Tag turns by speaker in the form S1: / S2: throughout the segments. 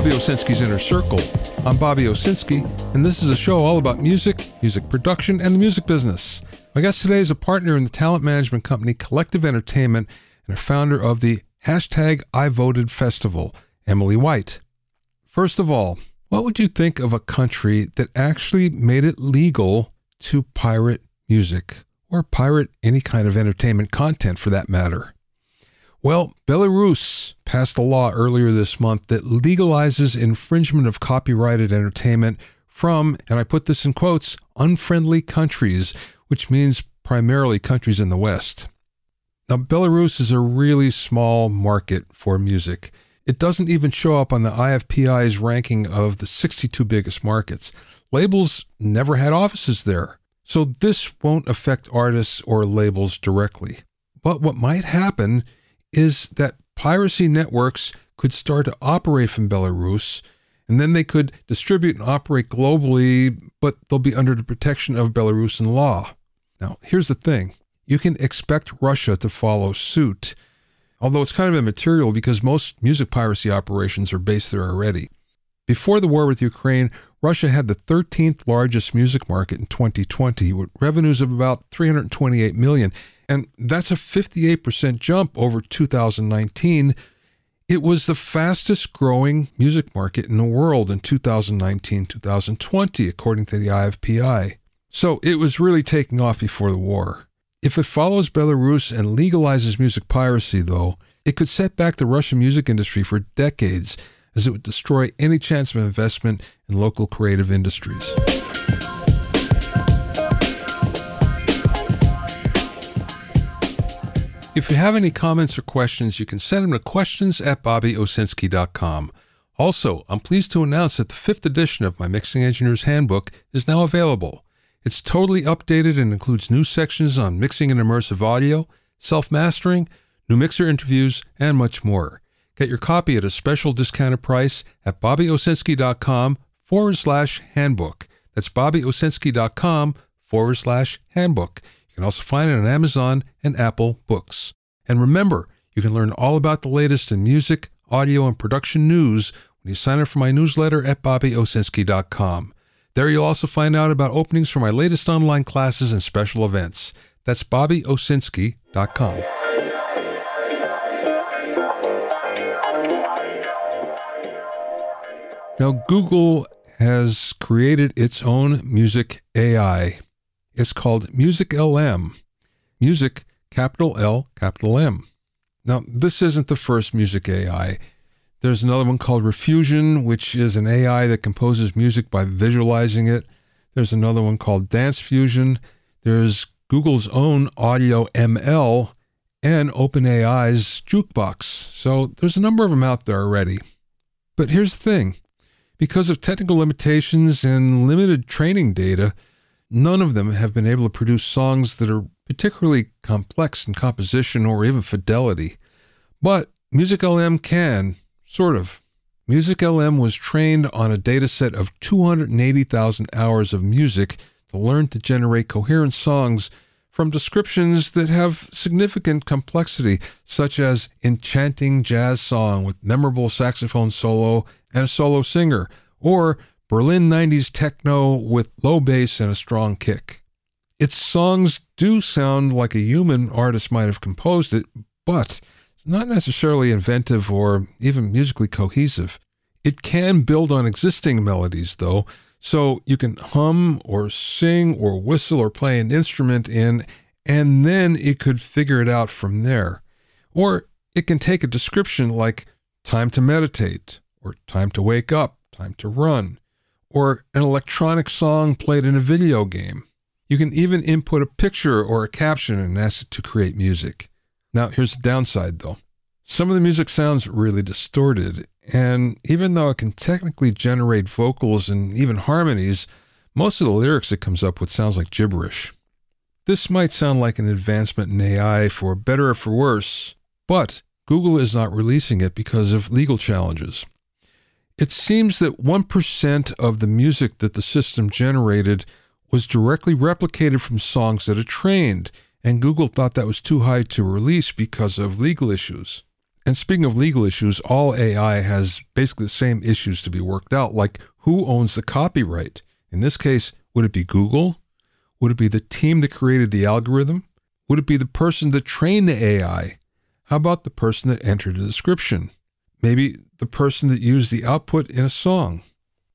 S1: Bobby Owsinski's Inner Circle. I'm Bobby Owsinski, and this is a show all about music, music production, and the music business. My guest today is a partner in the talent management company Collective Entertainment and a founder of the hashtag I Voted Festival, Emily White. First of all, what would you think of a country that actually made it legal to pirate music or pirate any kind of entertainment content for that matter? Well, Belarus passed a law earlier this month that legalizes infringement of copyrighted entertainment from, and I put this in quotes, unfriendly countries, which means primarily countries in the West. Now, Belarus is a really small market for music. It doesn't even show up on the IFPI's ranking of the 62 biggest markets. Labels never had offices there. So this won't affect artists or labels directly. But what might happen is that piracy networks could start to operate from Belarus, and then they could distribute and operate globally, but they'll be under the protection of Belarusian law. Now, here's the thing you can expect Russia to follow suit, although it's kind of immaterial because most music piracy operations are based there already. Before the war with Ukraine, Russia had the 13th largest music market in 2020 with revenues of about 328 million and that's a 58% jump over 2019. It was the fastest growing music market in the world in 2019 2020, according to the IFPI. So it was really taking off before the war. If it follows Belarus and legalizes music piracy, though, it could set back the Russian music industry for decades, as it would destroy any chance of investment in local creative industries. If you have any comments or questions, you can send them to questions at bobbyowsinski.com. Also, I'm pleased to announce that the fifth edition of my Mixing Engineer's Handbook is now available. It's totally updated and includes new sections on mixing and immersive audio, self mastering, new mixer interviews, and much more. Get your copy at a special discounted price at bobbyowsinski.com forward slash handbook. That's bobbyowsinski.com forward slash handbook. You can also find it on Amazon and Apple Books. And remember, you can learn all about the latest in music, audio, and production news when you sign up for my newsletter at bobbyowsinski.com. There you'll also find out about openings for my latest online classes and special events. That's bobbyowsinski.com. Now, Google has created its own music AI. It's called Music LM. Music, capital L, capital M. Now, this isn't the first music AI. There's another one called Riffusion, which is an AI that composes music by visualizing it. There's another one called Dance Fusion. There's Google's own Audio ML and OpenAI's Jukebox. So there's a number of them out there already. But here's the thing because of technical limitations and limited training data, None of them have been able to produce songs that are particularly complex in composition or even fidelity. But Music LM can, sort of. Music LM was trained on a dataset of 280,000 hours of music to learn to generate coherent songs from descriptions that have significant complexity, such as enchanting jazz song with memorable saxophone solo and a solo singer, or Berlin 90s techno with low bass and a strong kick. Its songs do sound like a human artist might have composed it, but it's not necessarily inventive or even musically cohesive. It can build on existing melodies, though, so you can hum or sing or whistle or play an instrument in, and then it could figure it out from there. Or it can take a description like time to meditate, or time to wake up, time to run, or an electronic song played in a video game. You can even input a picture or a caption and ask it to create music. Now, here's the downside though. Some of the music sounds really distorted, and even though it can technically generate vocals and even harmonies, most of the lyrics it comes up with sounds like gibberish. This might sound like an advancement in AI for better or for worse, but Google is not releasing it because of legal challenges. It seems that 1% of the music that the system generated was directly replicated from songs that it trained, and Google thought that was too high to release because of legal issues. And speaking of legal issues, all AI has basically the same issues to be worked out, like who owns the copyright? In this case, would it be Google? Would it be the team that created the algorithm? Would it be the person that trained the AI? How about the person that entered the description? Maybe the person that used the output in a song?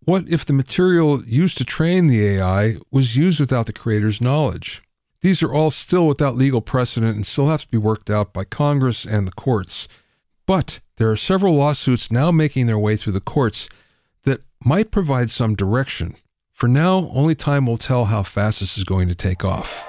S1: What if the material used to train the AI was used without the creator's knowledge? These are all still without legal precedent and still have to be worked out by Congress and the courts. But there are several lawsuits now making their way through the courts that might provide some direction. For now, only time will tell how fast this is going to take off.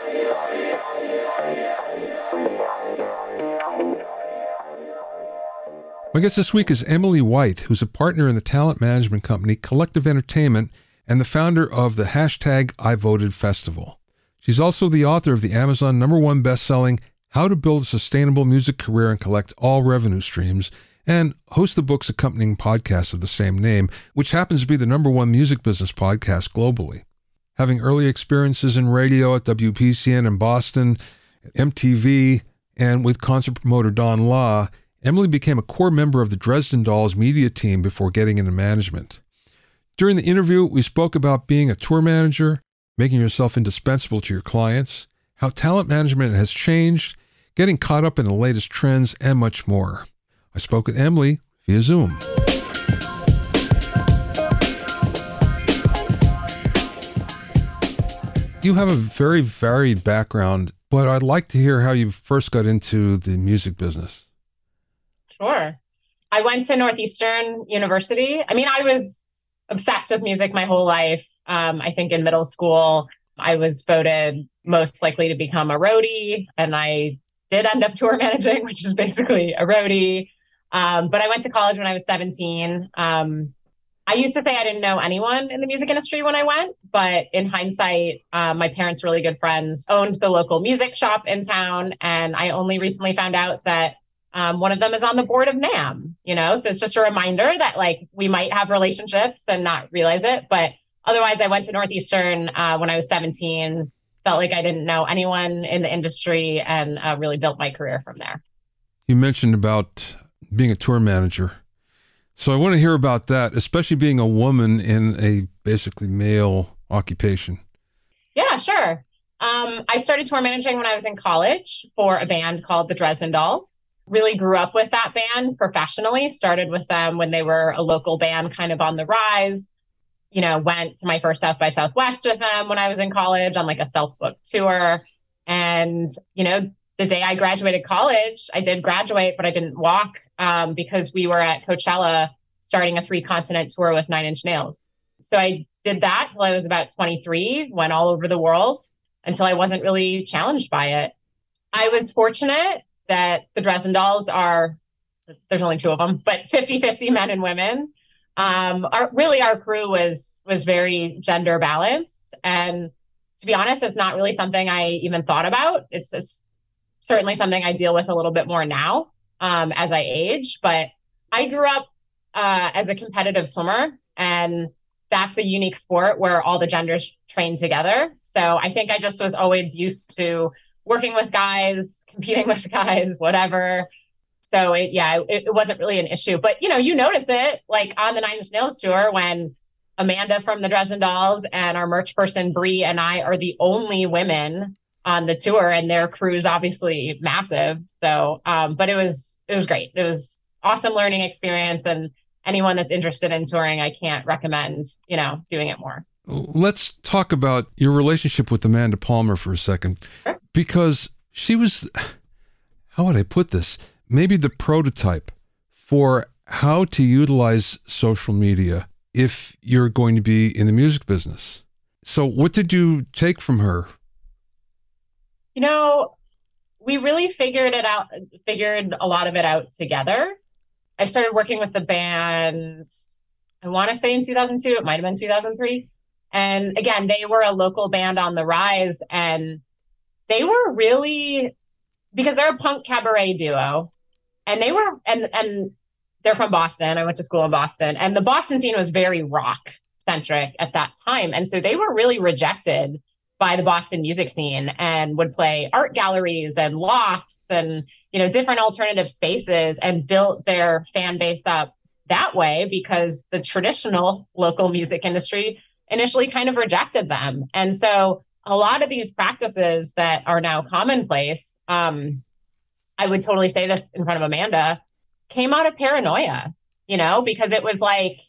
S1: My guest this week is Emily White, who's a partner in the talent management company Collective Entertainment and the founder of the hashtag I Voted Festival. She's also the author of the Amazon number one best-selling How to Build a Sustainable Music Career and Collect All Revenue Streams, and host the book's accompanying podcast of the same name, which happens to be the number one music business podcast globally. Having early experiences in radio at WBCN in Boston, MTV, and with concert promoter Don Law, Emily became a core member of the Dresden Dolls media team before getting into management. During the interview, we spoke about being a tour manager, making yourself indispensable to your clients, how talent management has changed, getting caught up in the latest trends, and much more. I spoke with Emily via Zoom. You have a very varied background, but I'd like to hear how you first got into the music business.
S2: Sure. I went to Northeastern University. I mean, I was obsessed with music my whole life. Um, I think in middle school, I was voted most likely to become a roadie, and I did end up tour managing, which is basically a roadie. Um, but I went to college when I was 17. Um, I used to say I didn't know anyone in the music industry when I went, but in hindsight, uh, my parents' really good friends owned the local music shop in town. And I only recently found out that um, one of them is on the board of NAMM, you know? So it's just a reminder that like we might have relationships and not realize it. But otherwise, I went to Northeastern uh, when I was 17, felt like I didn't know anyone in the industry and uh, really built my career from there.
S1: You mentioned about being a tour manager. So I want to hear about that, especially being a woman in a basically male occupation.
S2: Yeah, sure. Um, I started tour managing when I was in college for a band called the Dresden Dolls. Really grew up with that band professionally, started with them when they were a local band kind of on the rise. You know, went to my first South by Southwest with them when I was in college on like a self book tour. And, you know, the day I graduated college, I did graduate, but I didn't walk um, because we were at Coachella starting a three continent tour with Nine Inch Nails. So I did that till I was about 23, went all over the world until I wasn't really challenged by it. I was fortunate that the Dresden Dolls are, there's only two of them, but 50 50 men and women. Um, our, really, our crew was was very gender balanced, and to be honest, it's not really something I even thought about. It's it's certainly something I deal with a little bit more now um, as I age. But I grew up uh, as a competitive swimmer, and that's a unique sport where all the genders train together. So I think I just was always used to working with guys, competing with guys, whatever. So it, yeah, it, it wasn't really an issue. But you know, you notice it like on the Nine Inch Nails tour when Amanda from the Dresden Dolls and our merch person Bree and I are the only women on the tour and their crew is obviously massive. So, um, but it was, it was great. It was awesome learning experience. And anyone that's interested in touring, I can't recommend, you know, doing it more.
S1: Let's talk about your relationship with Amanda Palmer for a second, sure. because she was, how would I put this? Maybe the prototype for how to utilize social media if you're going to be in the music business. So, what did you take from her
S2: you know, we really figured it out, figured a lot of it out together. I started working with the band, I want to say in 2002, it might have been 2003. And again, they were a local band on the rise and they were really because they're a punk cabaret duo and they were and and they're from Boston. I went to school in Boston and the Boston scene was very rock centric at that time. And so they were really rejected by the Boston music scene and would play art galleries and lofts and you know, different alternative spaces and built their fan base up that way because the traditional local music industry initially kind of rejected them. And so a lot of these practices that are now commonplace, um, I would totally say this in front of Amanda, came out of paranoia, you know, because it was like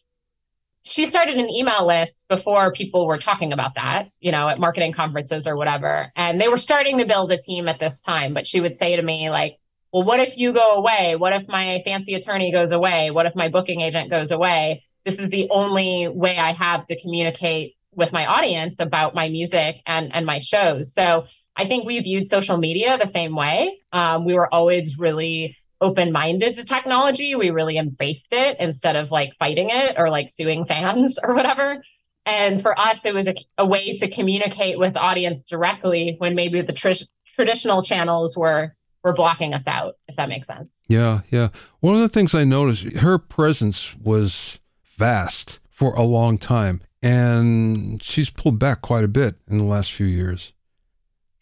S2: she started an email list before people were talking about that, you know, at marketing conferences or whatever. And they were starting to build a team at this time. But she would say to me, like, well, what if you go away? What if my fancy attorney goes away? What if my booking agent goes away? This is the only way I have to communicate with my audience about my music and, and my shows. So I think we viewed social media the same way. Um, we were always really open minded to technology. We really embraced it instead of like fighting it or like suing fans or whatever. And for us, it was a, a way to communicate with audience directly when maybe the tr- traditional channels were were blocking us out, if that makes sense.
S1: Yeah, yeah. One of the things I noticed, her presence was vast for a long time, and she's pulled back quite a bit in the last few years.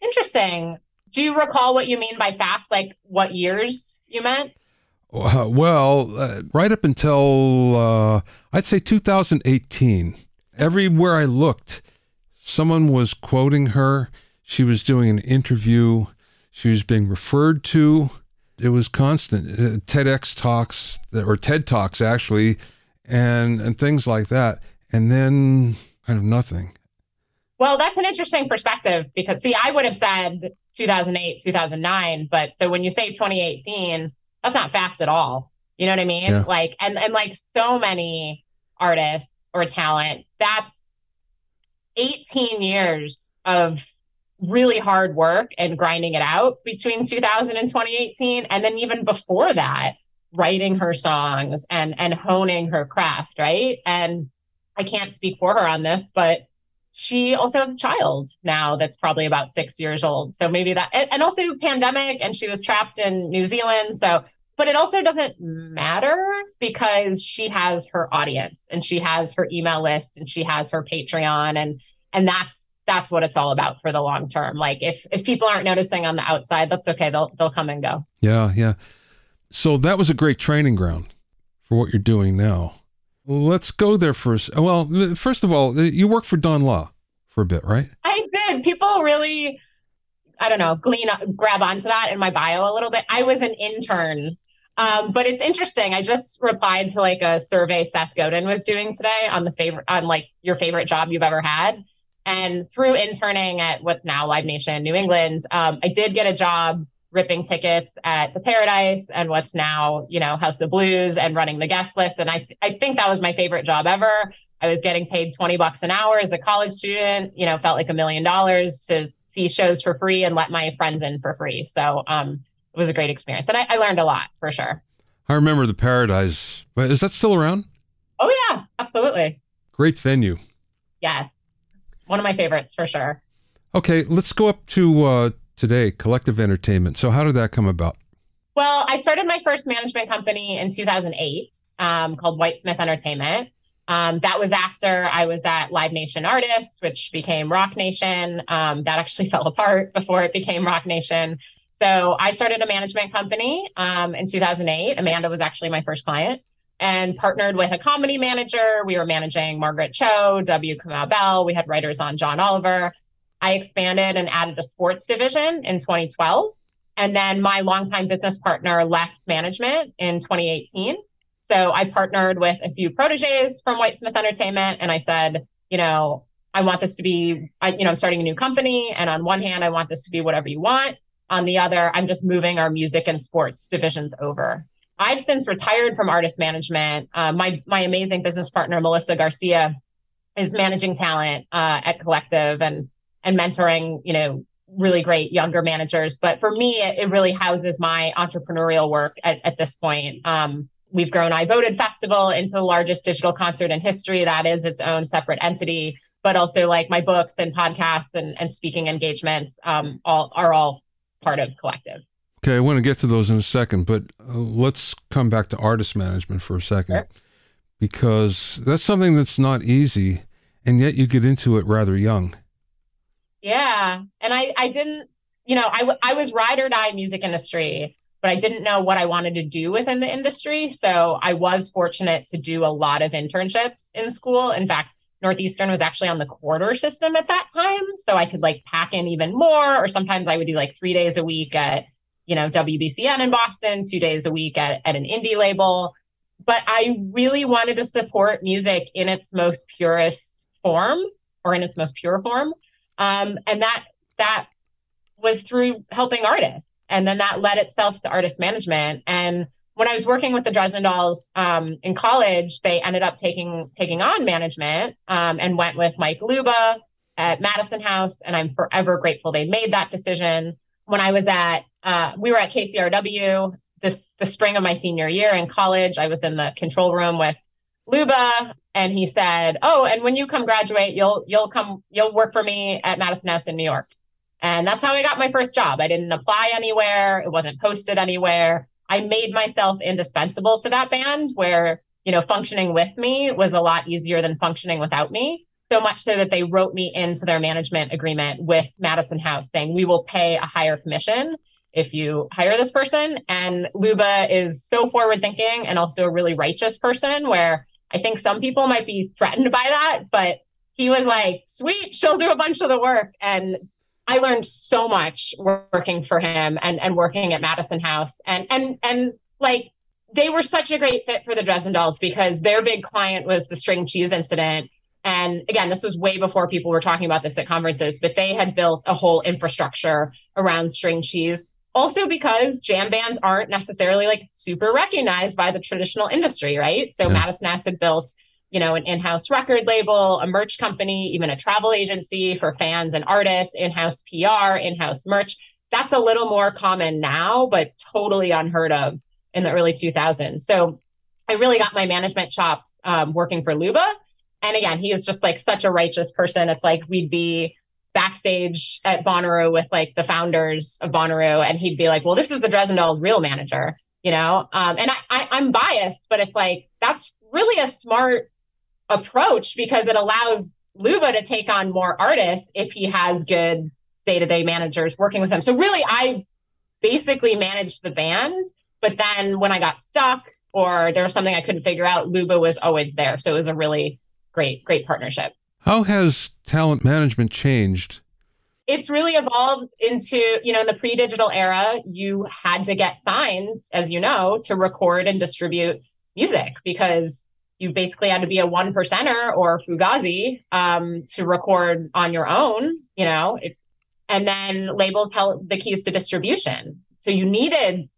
S2: Interesting. Do you recall what you mean by fast? Like what years you meant?
S1: Uh, well, uh, right up until uh, I'd say 2018. Everywhere I looked, someone was quoting her. She was doing an interview. She was being referred to. It was constant. Uh, TEDx talks or TED talks actually, and and things like that. And then kind of nothing.
S2: Well, that's an interesting perspective because see, I would have said 2008, 2009, but so when you say 2018, that's not fast at all. You know what I mean? Yeah. Like and and like so many artists or talent, that's 18 years of really hard work and grinding it out between 2000 and 2018 and then even before that writing her songs and and honing her craft, right? And I can't speak for her on this, but she also has a child now that's probably about six years old. So maybe that, and also pandemic, and she was trapped in New Zealand. So, but it also doesn't matter because she has her audience and she has her email list and she has her Patreon and and that's that's what it's all about for the long term. Like if if people aren't noticing on the outside, that's okay. They'll they'll come and go.
S1: Yeah, yeah. So that was a great training ground for what you're doing now. Let's go there first. Well, first of all, you work for Don Law for a bit, right?
S2: I did. People really, I don't know, glean, grab onto that in my bio a little bit. I was an intern, um, but it's interesting. I just replied to like a survey Seth Godin was doing today on the favorite, on like your favorite job you've ever had. And through interning at what's now Live Nation New England, um, I did get a job ripping tickets at the Paradise and what's now, you know, House of Blues and running the guest list. And I, I think that was my favorite job ever. I was getting paid 20 bucks an hour as a college student, you know, felt like a million dollars to see shows for free and let my friends in for free. So um, it was a great experience. And I, I learned a lot for sure.
S1: I remember the Paradise. Is that still around?
S2: Oh, yeah, absolutely.
S1: Great venue.
S2: Yes. One of my favorites for sure.
S1: Okay, let's go up to uh, today, Collective Entertainment. So, how did that come about?
S2: Well, I started my first management company in 2008 um, called Whitesmith Entertainment. Um, that was after I was at Live Nation Artists, which became Roc Nation. Um, that actually fell apart before it became Roc Nation. So I started a management company um, in 2008. Amanda was actually my first client and partnered with a comedy manager. We were managing Margaret Cho, W. Kamau Bell. We had writers on John Oliver. I expanded and added a sports division in 2012. And then my longtime business partner left management in 2018. So I partnered with a few proteges from Whitesmith Entertainment and I said, you know, I want this to be, I, you know, I'm starting a new company. And on one hand, I want this to be whatever you want. On the other, I'm just moving our music and sports divisions over. I've since retired from artist management. Uh, my my amazing business partner Melissa Garcia is managing talent uh, at Collective and and mentoring, you know, really great younger managers. But for me, it, it really houses my entrepreneurial work at, at this point. Um, we've grown I Voted Festival into the largest digital concert in history. That is its own separate entity. But also like my books and podcasts and, and speaking engagements um, all are all part of Collective.
S1: Okay, I want to get to those in a second, but uh, let's come back to artist management for a second sure. because that's something that's not easy, and yet you get into it rather young.
S2: Yeah. And I, I didn't, you know, I, I was ride or die music industry. but I didn't know what I wanted to do within the industry. So I was fortunate to do a lot of internships in school. In fact, Northeastern was actually on the quarter system at that time. So I could like pack in even more, or sometimes I would do like three days a week at, you know, WBCN in Boston, two days a week at, at an indie label. But I really wanted to support music in its most purest form or in its most pure form. Um, and that that was through helping artists. And then that led itself to artist management. And when I was working with the Dresden Dolls um, in college, they ended up taking taking on management um, and went with Mike Luba at Madison House, and I'm forever grateful they made that decision. When I was at, uh, we were at KCRW this the spring of my senior year in college. I was in the control room with Luba, and he said, "Oh, and when you come graduate, you'll you'll come you'll work for me at Madison House in New York." And that's how I got my first job. I didn't apply anywhere. It wasn't posted anywhere. I made myself indispensable to that band where, you know, functioning with me was a lot easier than functioning without me. So much so that they wrote me into their management agreement with Madison House saying, we will pay a higher commission if you hire this person. And Luba is so forward thinking and also a really righteous person where I think some people might be threatened by that, but he was like, sweet, she'll do a bunch of the work. And I learned so much working for him and, and working at Madison House. And and and like they were such a great fit for the Dresden Dolls because their big client was the string cheese incident. And again, this was way before people were talking about this at conferences, but they had built a whole infrastructure around string cheese. Also, because jam bands aren't necessarily like super recognized by the traditional industry, right? So, yeah. Madison House had built you know, an in-house record label, a merch company, even a travel agency for fans and artists, in-house PR, in-house merch. That's a little more common now, but totally unheard of in the early 2000s. So I really got my management chops um, working for Luba. And again, he is just like such a righteous person. It's like we'd be backstage at Bonnaroo with like the founders of Bonnaroo, and he'd be like, "Well, this is the Dresden Dolls' real manager," you know. Um, and I, I, I'm biased, but it's like that's really a smart approach because it allows Luba to take on more artists if he has good day-to-day managers working with him. So really I basically managed the band, but then when I got stuck or there was something I couldn't figure out, Luba was always there. So it was a really great, great partnership.
S1: How has talent management changed?
S2: It's really evolved into, you know, in the pre-digital era, you had to get signed, as you know, to record and distribute music because you basically had to be a one percenter or Fugazi um, to record on your own, you know, it, and then labels held the keys to distribution. So you needed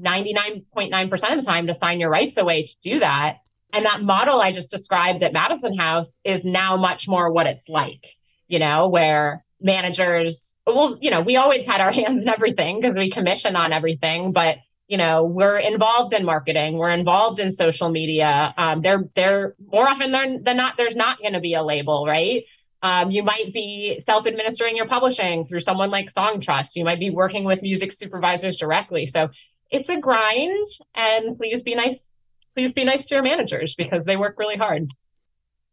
S2: 99.9% of the time to sign your rights away to do that. And that model I just described at Madison House is now much more what it's like, you know, where managers, well, you know, we always had our hands in everything because we commission on everything, but you know we're involved in marketing we're involved in social media. Um, they're they're more often than, than not there's not going to be a label right? Um, you might be self-administering your publishing through someone like songtrust. You might be working with music supervisors directly. So it's a grind and please be nice please be nice to your managers because they work really hard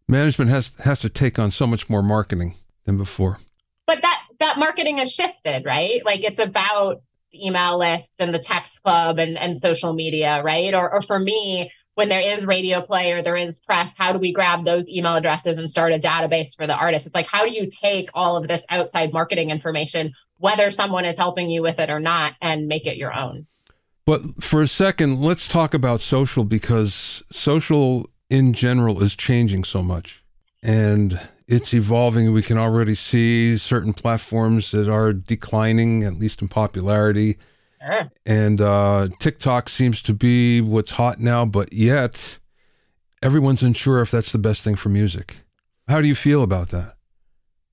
S1: management has has to take on so much more marketing than before
S2: but that that marketing has shifted right like it's about email lists and the text club and, and social media, right? Or, or for me, when there is radio play or there is press, how do we grab those email addresses and start a database for the artist? It's like, how do you take all of this outside marketing information, whether someone is helping you with it or not, and make it your own?
S1: But for a second, let's talk about social because social in general is changing so much. And it's evolving. We can already see certain platforms that are declining, at least in popularity. Sure. And uh, TikTok seems to be what's hot now, but yet everyone's unsure if that's the best thing for music. How do you feel about that?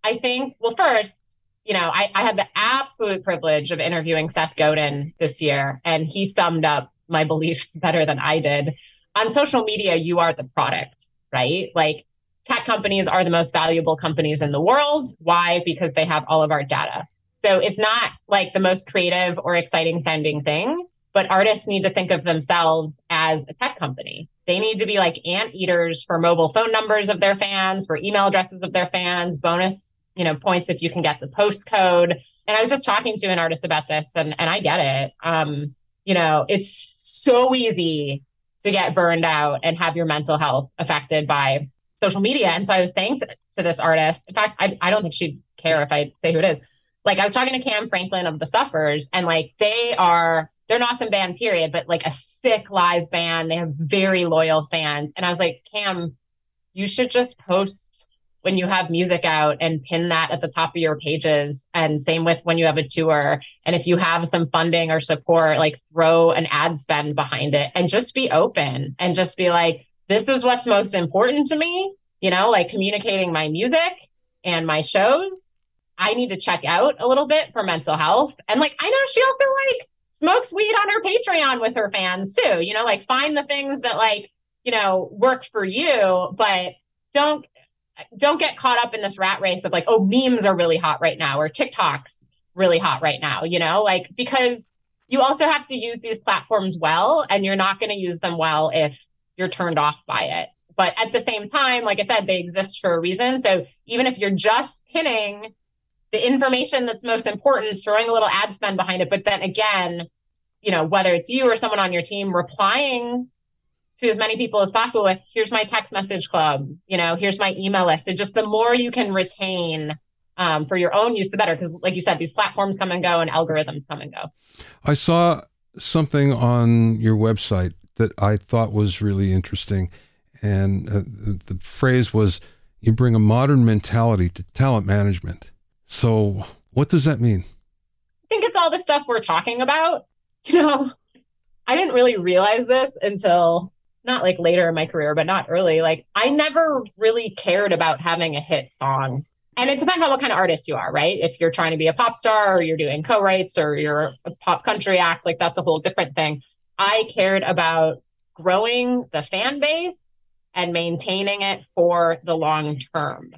S2: I think, well, first, you know, I, I had the absolute privilege of interviewing Seth Godin this year, and he summed up my beliefs better than I did. On social media, you are the product, right? Like tech companies are the most valuable companies in the world. Why? Because they have all of our data. So it's not like the most creative or exciting sounding thing, but artists need to think of themselves as a tech company. They need to be like ant eaters for mobile phone numbers of their fans, for email addresses of their fans, bonus, you know, points if you can get the postcode. And I was just talking to an artist about this and, and I get it. Um, you know, it's so easy to get burned out and have your mental health affected by social media. And so I was saying to, to this artist, in fact, I, I don't think she'd care if I say who it is. Like I was talking to Kam Franklin of the Suffers, and like they are they're an awesome band, period, but like a sick live band. They have very loyal fans. And I was like, Kam, you should just post when you have music out and pin that at the top of your pages. And same with when you have a tour. And if you have some funding or support, like throw an ad spend behind it and just be open and just be like, this is what's most important to me, you know, like communicating my music and my shows. I need to check out a little bit for mental health. And like, I know she also like smokes weed on her Patreon with her fans too. You know, like find the things that like, you know, work for you, but don't don't get caught up in this rat race of like, oh, memes are really hot right now or TikTok's really hot right now, you know, like because you also have to use these platforms well and you're not going to use them well if you're turned off by it. But at the same time, like I said, they exist for a reason. So even if you're just pinning the information that's most important, throwing a little ad spend behind it. But then again, you know, whether it's you or someone on your team replying to as many people as possible with, here's my text message club, you know, here's my email list. So just the more you can retain um, for your own use, the better. Because, like you said, these platforms come and go and algorithms come and go.
S1: I saw something on your website that I thought was really interesting. And uh, the phrase was, you bring a modern mentality to talent management. So, what does that mean?
S2: I think it's all the stuff we're talking about. You know, I didn't really realize this until not like later in my career, but not early. Like, I never really cared about having a hit song. And it depends on what kind of artist you are, right? If you're trying to be a pop star or you're doing co writes or you're a pop country act, like that's a whole different thing. I cared about growing the fan base and maintaining it for the long term.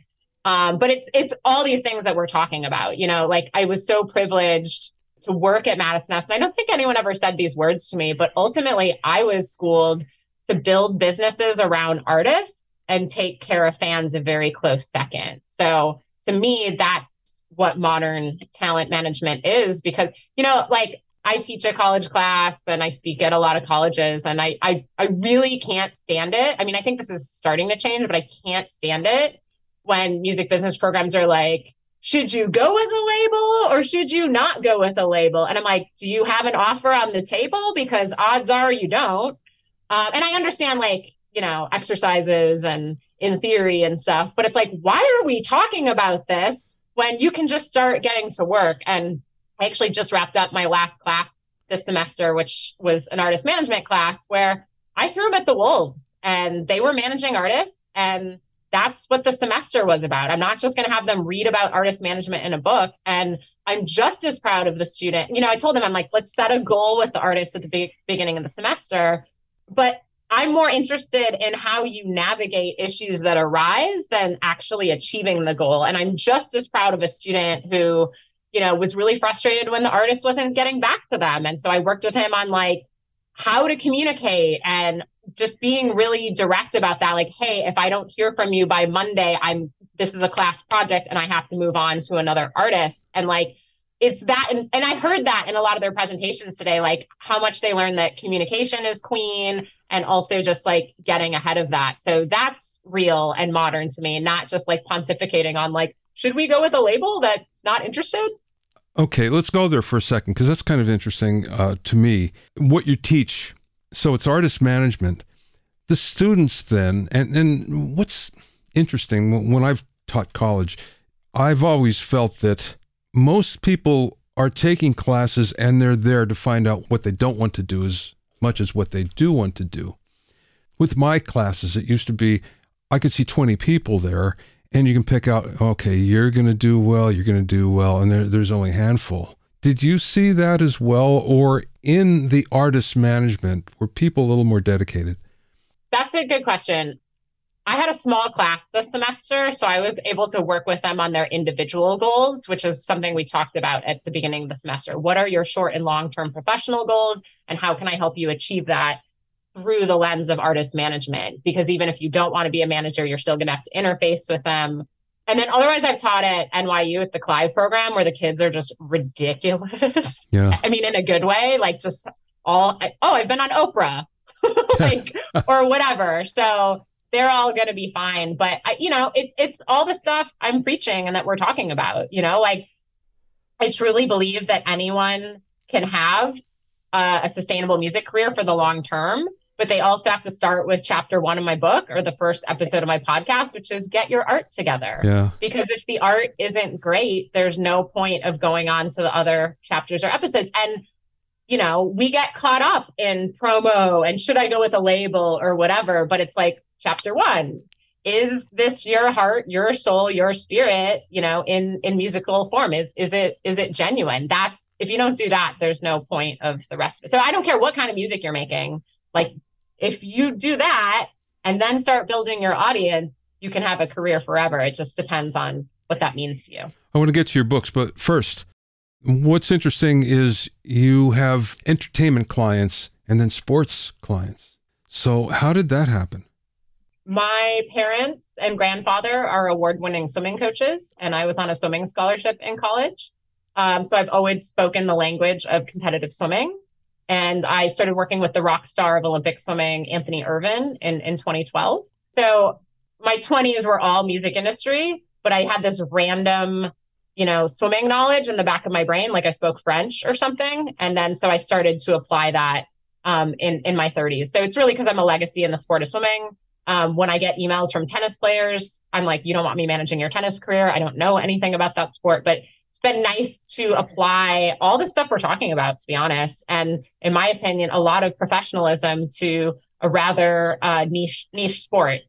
S2: Um, but it's it's all these things that we're talking about. You know, like I was so privileged to work at Madison Nest. And I don't think anyone ever said these words to me, but ultimately I was schooled to build businesses around artists and take care of fans a very close second. So to me, that's what modern talent management is because, you know, like I teach a college class and I speak at a lot of colleges and I, I I really can't stand it. I mean, I think this is starting to change, but I can't stand it when music business programs are like, should you go with a label or should you not go with a label? And I'm like, do you have an offer on the table? Because odds are you don't. Um, and I understand like, you know, exercises and in theory and stuff, but it's like, why are we talking about this when you can just start getting to work? And I actually just wrapped up my last class this semester, which was an artist management class where I threw them at the wolves and they were managing artists and that's what the semester was about. I'm not just going to have them read about artist management in a book. And I'm just as proud of the student. You know, I told them, I'm like, let's set a goal with the artist at the be- beginning of the semester. But I'm more interested in how you navigate issues that arise than actually achieving the goal. And I'm just as proud of a student who, you know, was really frustrated when the artist wasn't getting back to them. And so I worked with him on like how to communicate and just being really direct about that like hey if i don't hear from you by monday i'm this is a class project and i have to move on to another artist and like it's that and, and i heard that in a lot of their presentations today like how much they learned that communication is queen and also just like getting ahead of that. So that's real and modern to me not just like pontificating on like should we go with a label that's not interested?
S1: Okay let's go there for a second because that's kind of interesting uh, to me. What you teach so it's artist management. The students then, and, and what's interesting, when I've taught college, I've always felt that most people are taking classes and they're there to find out what they don't want to do as much as what they do want to do. With my classes, it used to be I could see 20 people there and you can pick out, okay, you're going to do well, you're going to do well, and there, there's only a handful. Did you see that as well, or in the artist management, were people a little more dedicated?
S2: That's a good question. I had a small class this semester, so I was able to work with them on their individual goals, which is something we talked about at the beginning of the semester. What are your short and long term professional goals, and how can I help you achieve that through the lens of artist management? Because even if you don't want to be a manager, you're still going to have to interface with them and then otherwise, I've taught at NYU at the Clive program where the kids are just ridiculous.
S1: Yeah.
S2: I mean, in a good way, like just all oh i've been on oprah like or whatever so they're all going to be fine but I, you know it's it's all the stuff i'm preaching and that we're talking about you know like i truly believe that anyone can have uh, a sustainable music career for the long term but they also have to start with chapter one of my book or the first episode of my podcast, which is get your art together.
S1: Yeah.
S2: Because if the art isn't great, there's no point of going on to the other chapters or episodes. And, you know, we get caught up in promo and should I go with a label or whatever, but it's like chapter one. Is this your heart, your soul, your spirit, you know, in in musical form? Is is it is it genuine? That's if you don't do that, there's no point of the rest of it. So I don't care what kind of music you're making. Like if you do that and then start building your audience, you can have a career forever. It just depends on what that means to you.
S1: I want to get to your books, but first, what's interesting is you have entertainment clients and then sports clients. So, how did that happen?
S2: My parents and grandfather are award winning swimming coaches, and I was on a swimming scholarship in college. Um, so, I've always spoken the language of competitive swimming. And I started working with the rock star of Olympic swimming, Anthony Ervin, in, in 2012. So my 20s were all music industry, but I had this random, you know, swimming knowledge in the back of my brain, like I spoke French or something. And then so I started to apply that um, in, in my 30s. So it's really because I'm a legacy in the sport of swimming. Um, when I get emails from tennis players, I'm like, you don't want me managing your tennis career. I don't know anything about that sport, but it's been nice to apply all the stuff we're talking about, to be honest. And in my opinion, a lot of professionalism to a rather uh, niche niche sport.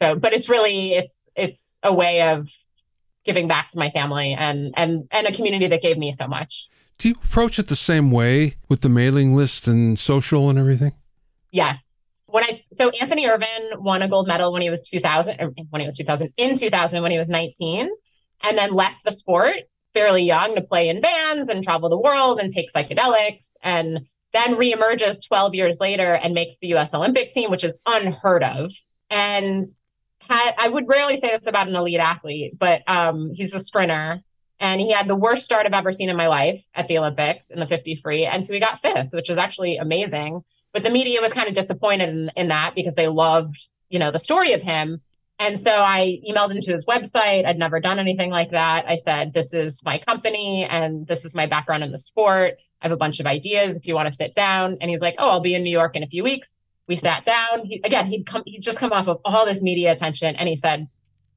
S2: So, but it's really it's it's a way of giving back to my family and and and a community that gave me so much.
S1: Do you approach it the same way with the mailing list and social and everything?
S2: Yes. When I so Anthony Ervin won a gold medal when he was 2000 when he was 2000 in 2000 when he was 19 and then left the sport fairly young to play in bands and travel the world and take psychedelics and then reemerges 12 years later and makes the US Olympic team, which is unheard of. And had, I would rarely say this about an elite athlete, but um, he's a sprinter and he had the worst start I've ever seen in my life at the Olympics in the 50 free. And so he got fifth, which is actually amazing. But the media was kind of disappointed in, in that because they loved, you know, the story of him. And so I emailed into his website. I'd never done anything like that. I said, This is my company and this is my background in the sport. I have a bunch of ideas if you want to sit down. And he's like, Oh, I'll be in New York in a few weeks. We sat down. He, again, he'd come, he'd just come off of all this media attention. And he said,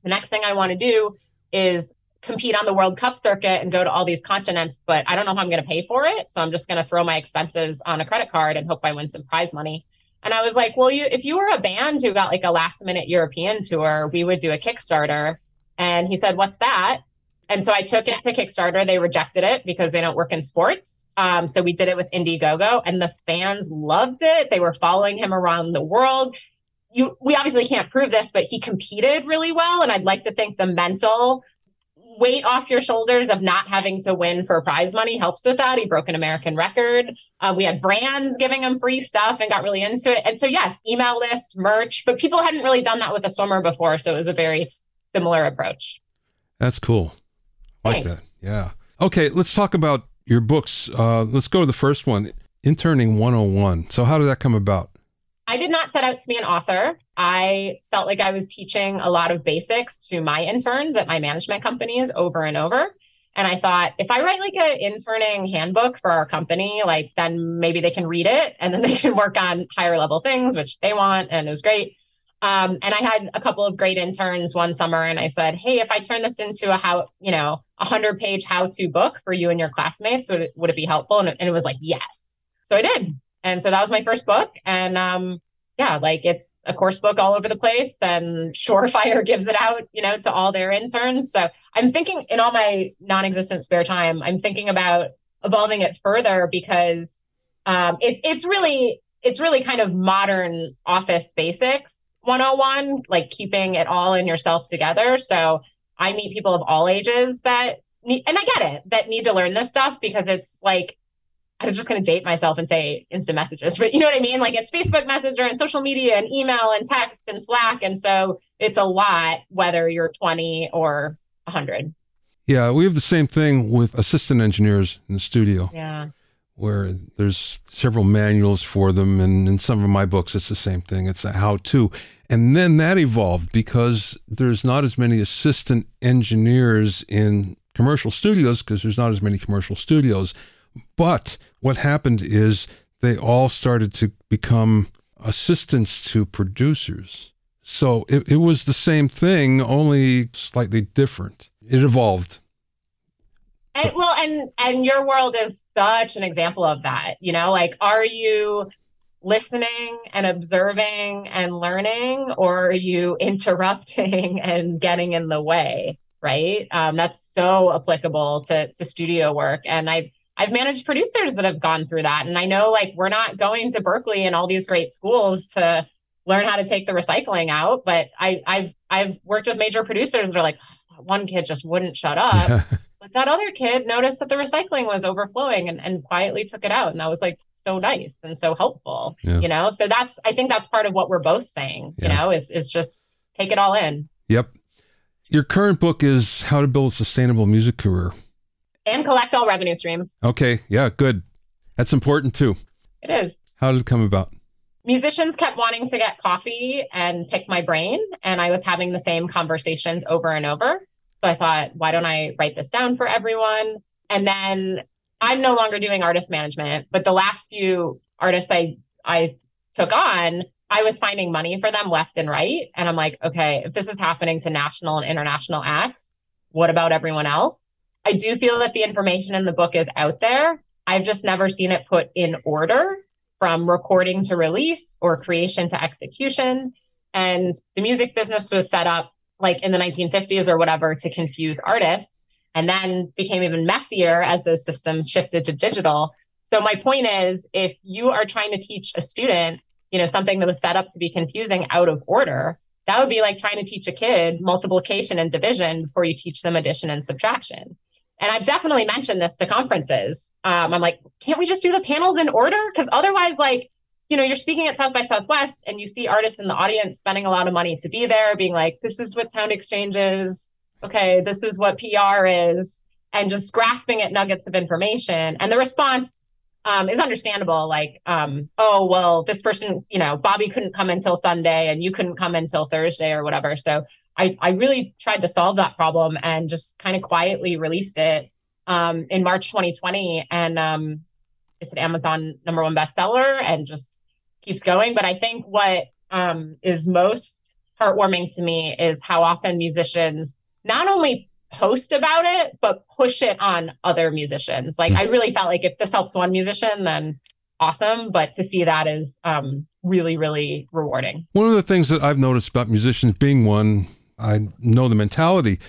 S2: The next thing I want to do is compete on the World Cup circuit and go to all these continents, but I don't know how I'm going to pay for it. So I'm just going to throw my expenses on a credit card and hope I win some prize money. And I was like, well, you if you were a band who got like a last minute European tour, we would do a Kickstarter. And he said, what's that? And so I took it to Kickstarter. They rejected it because they don't work in sports. Um, so we did it with Indiegogo, and the fans loved it. They were following him around the world. You, we obviously can't prove this, but he competed really well. And I'd like to think the mental weight off your shoulders of not having to win for prize money helps with that. He broke an American record. Uh, we had brands giving him free stuff and got really into it. And so, yes, email list, merch, but people hadn't really done that with a swimmer before. So it was a very similar approach.
S1: That's cool. I like Thanks. that. Yeah. Okay, let's talk about your books. Uh, let's go to the first one Interning 101. So, how did that come about?
S2: I did not set out to be an author. I felt like I was teaching a lot of basics to my interns at my management companies over and over. And I thought if I write like an interning handbook for our company, like then maybe they can read it and then they can work on higher level things, which they want. And it was great. Um, and I had a couple of great interns one summer, and I said, "Hey, if I turn this into a how you know a hundred page how to book for you and your classmates, would it, would it be helpful?" And and it was like, "Yes." So I did. And so that was my first book. And um, yeah, like it's a course book all over the place. Then Surefire gives it out, you know, to all their interns. So I'm thinking in all my non-existent spare time, I'm thinking about evolving it further because um, it, it's really it's really kind of modern office basics 101, like keeping it all in yourself together. So I meet people of all ages that need, and I get it, that need to learn this stuff because it's like I was just going to date myself and say instant messages, but you know what I mean? Like it's Facebook Messenger and social media and email and text and Slack. And so it's a lot, whether you're 20 or 100.
S1: Yeah, we have the same thing with assistant engineers in the studio.
S2: Yeah.
S1: where there's several manuals for them. And in some of my books, it's the same thing. It's a how to. And then that evolved because there's not as many assistant engineers in commercial studios because there's not as many commercial studios. But what happened is they all started to become assistants to producers. So it, it was the same thing, only slightly different. It evolved.
S2: And, well, and and your world is such an example of that. You know, like, are you listening and observing and learning, or are you interrupting and getting in the way? Right. Um, that's so applicable to to studio work, and I I've managed producers that have gone through that. And I know like we're not going to Berklee and all these great schools to learn how to take the recycling out, but I I've I've worked with major producers that are like oh, one kid just wouldn't shut up. but that other kid noticed that the recycling was overflowing and, and quietly took it out. And that was like so nice and so helpful. Yeah. You know, so that's I think that's part of what we're both saying, yeah. you know, is is just take it all in.
S1: Yep. Your current book is How to Build a Sustainable Music Career
S2: and collect all revenue streams.
S1: Okay. Yeah. Good. That's important too.
S2: It is.
S1: How did it come about?
S2: Musicians kept wanting to get coffee and pick my brain, and I was having the same conversations over and over. So I thought, why don't I write this down for everyone? And then I'm no longer doing artist management, but the last few artists I I took on, I was finding money for them left and right. And I'm like, okay, if this is happening to national and international acts, what about everyone else? I do feel that the information in the book is out there. I've just never seen it put in order from recording to release or creation to execution. And the music business was set up like in the 1950s or whatever to confuse artists and then became even messier as those systems shifted to digital. So my point is if you are trying to teach a student, you know, something that was set up to be confusing out of order, that would be like trying to teach a kid multiplication and division before you teach them addition and subtraction. And I've definitely mentioned this to conferences. Um, I'm like, can't we just do the panels in order? Because otherwise, like, you know, you're speaking at South by Southwest and you see artists in the audience spending a lot of money to be there, being like, this is what SoundExchange is. Okay, this is what PR is, and just grasping at nuggets of information. And the response um, is understandable. Like, um, oh, well, this person, you know, Bobby couldn't come until Sunday and you couldn't come until Thursday or whatever. So I, I really tried to solve that problem and just kind of quietly released it um, in March 2020. And um, it's an Amazon number one bestseller and just keeps going. But I think what um, is most heartwarming to me is how often musicians not only post about it, but push it on other musicians. Like, I really felt like if this helps one musician, then awesome. But to see that is um, really, really rewarding.
S1: One of the things that I've noticed about musicians being one I know the mentality.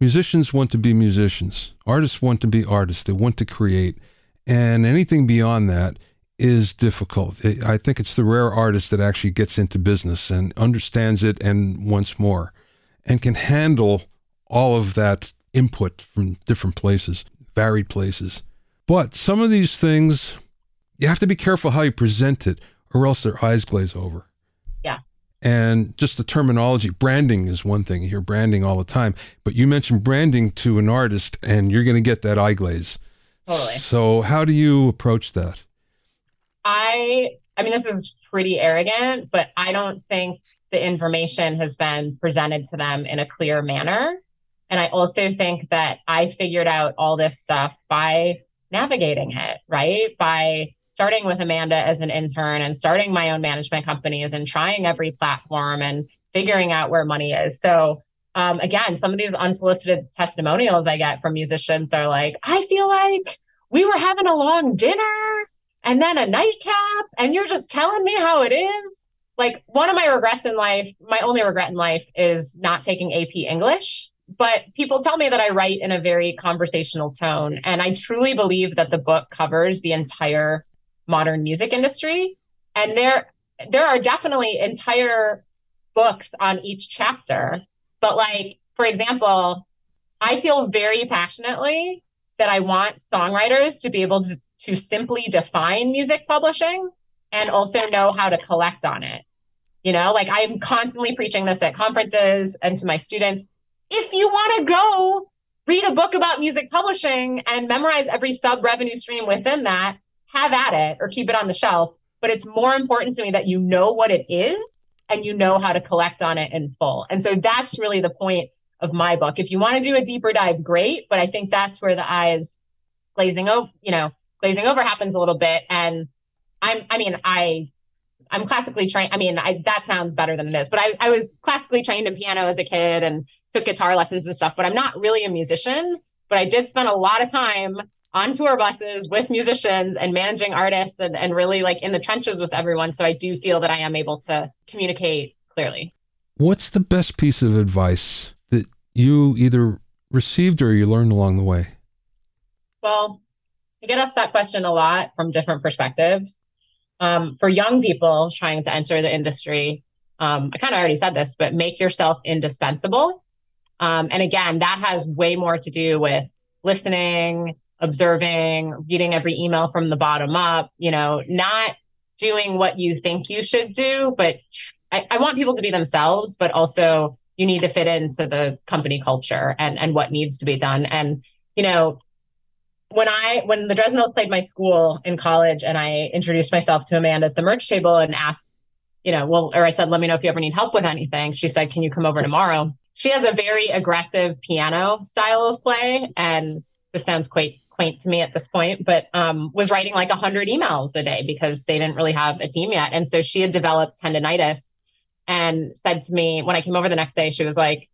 S1: Musicians want to be musicians. Artists want to be artists. They want to create. And anything beyond that is difficult. I think it's the rare artist that actually gets into business and understands it and wants more and can handle all of that input from different places, varied places. But some of these things, you have to be careful how you present it, or else their eyes glaze over. And just the terminology, branding is one thing. You hear branding all the time, but you mentioned branding to an artist and you're going to get that eye glaze.
S2: Totally.
S1: So, how do you approach that?
S2: I, I mean, this is pretty arrogant, but I don't think the information has been presented to them in a clear manner. And I also think that I figured out all this stuff by navigating it, right? By starting with Amanda as an intern and starting my own management companies and trying every platform and figuring out where money is. So um, again, some of these unsolicited testimonials I get from musicians are like, I feel like we were having a long dinner and then a nightcap, and you're just telling me how it is. Like one of my regrets in life, my only regret in life is not taking AP English. But people tell me that I write in a very conversational tone. And I truly believe that the book covers the entire modern music industry. And there there are definitely entire books on each chapter. But like, for example, I feel very passionately that I want songwriters to be able to, to simply define music publishing and also know how to collect on it. You know, like I'm constantly preaching this at conferences and to my students. If you want to go read a book about music publishing and memorize every sub revenue stream within that, have at it or keep it on the shelf. But it's more important to me that you know what it is and you know how to collect on it in full. And so that's really the point of my book. If you want to do a deeper dive, great. But I think that's where the eyes glazing over, you know, glazing over happens a little bit. And I'm, I mean, I, I'm classically trained. I mean, I, that sounds better than it is, but I, I was classically trained in piano as a kid and took guitar lessons and stuff, but I'm not really a musician. But I did spend a lot of time on tour buses with musicians and managing artists and, and really like in the trenches with everyone. So I do feel that I am able to communicate clearly.
S1: What's the best piece of advice that you either received or you learned along the way?
S2: Well, I get asked that question a lot from different perspectives. Um, for young people trying to enter the industry, um, I kind of already said this, but make yourself indispensable. Um, and again, that has way more to do with listening, observing, reading every email from the bottom up, you know, not doing what you think you should do, but I, I want people to be themselves, but also you need to fit into the company culture and, and what needs to be done. And, you know, when I when the Dresden played my school in college and I introduced myself to Amanda at the merch table and asked, you know, well, or I said, let me know if you ever need help with anything. She said, Can you come over tomorrow? She has a very aggressive piano style of play. And this sounds quite quaint to me at this point, but um, was writing like 100 emails a day because they didn't really have a team yet. And so she had developed tendonitis and said to me when I came over the next day, she was like,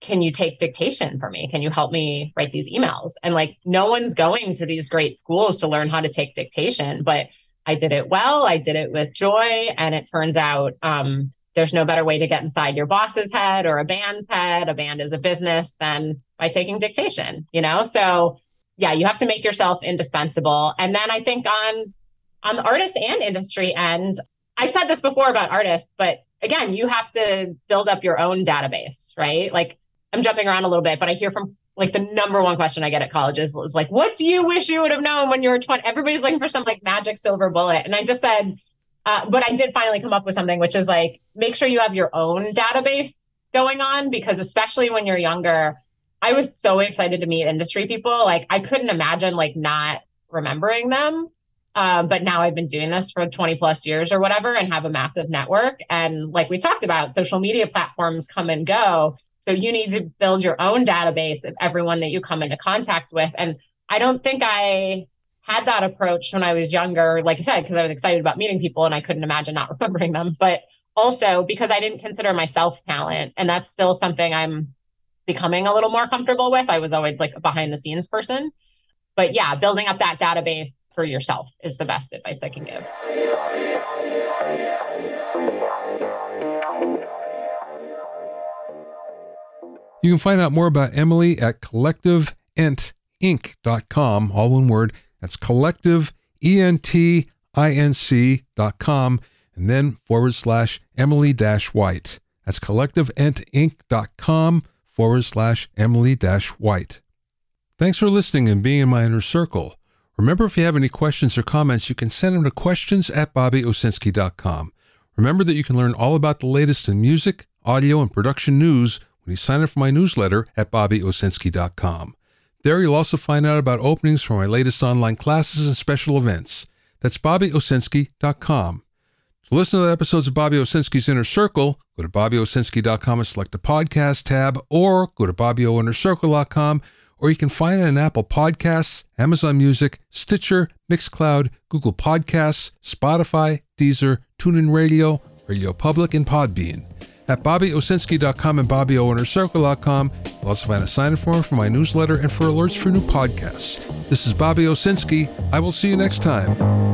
S2: Can you take dictation for me? Can you help me write these emails? And like, no one's going to these great schools to learn how to take dictation, but I did it well. I did it with joy. And it turns out um, there's no better way to get inside your boss's head or a band's head. A band is a business than by taking dictation, you know? So yeah, you have to make yourself indispensable. And then I think on on the artist and industry end, I said this before about artists, but again, you have to build up your own database, right? Like I'm jumping around a little bit, but I hear from like the number one question I get at colleges is like, what do you wish you would have known when you were 20? Everybody's looking for some like magic silver bullet. And I just said, uh, but I did finally come up with something, which is like, make sure you have your own database going on because especially when you're younger, I was so excited to meet industry people. Like I couldn't imagine like not remembering them. Um, but now I've been doing this for 20 plus years or whatever and have a massive network. And like we talked about, social media platforms come and go. So you need to build your own database of everyone that you come into contact with. And I don't think I had that approach when I was younger, like I said, because I was excited about meeting people and I couldn't imagine not remembering them. But also because I didn't consider myself talent. And that's still something I'm becoming a little more comfortable with. I was always like a behind the scenes person. But yeah, building up that database for yourself is the best advice I can give.
S1: You can find out more about Emily at collectiveentinc.com, all one word. That's collective, E-N-T-I-N-C.com, and then forward slash Emily dash White. That's collectiveentinc.com forward slash Emily dash White. Thanks for listening and being in my inner circle. Remember, if you have any questions or comments, you can send them to questions at bobbyowsinski.com. Remember that you can learn all about the latest in music, audio, and production news when you sign up for my newsletter at bobbyowsinski.com. There you'll also find out about openings for my latest online classes and special events. That's bobbyowsinski.com. Listen to the episodes of Bobby Owsinski's Inner Circle, go to bobbyowsinski.com and select the podcast tab, or go to bobbyowinnercircle.com, or you can find it on Apple Podcasts, Amazon Music, Stitcher, Mixcloud, Google Podcasts, Spotify, Deezer, TuneIn Radio, Radio Public, and Podbean. At bobbyowsinski.com and bobbyowinnercircle.com, you'll also find a sign-up form for my newsletter and for alerts for new podcasts. This is Bobby Owsinski. I will see you next time.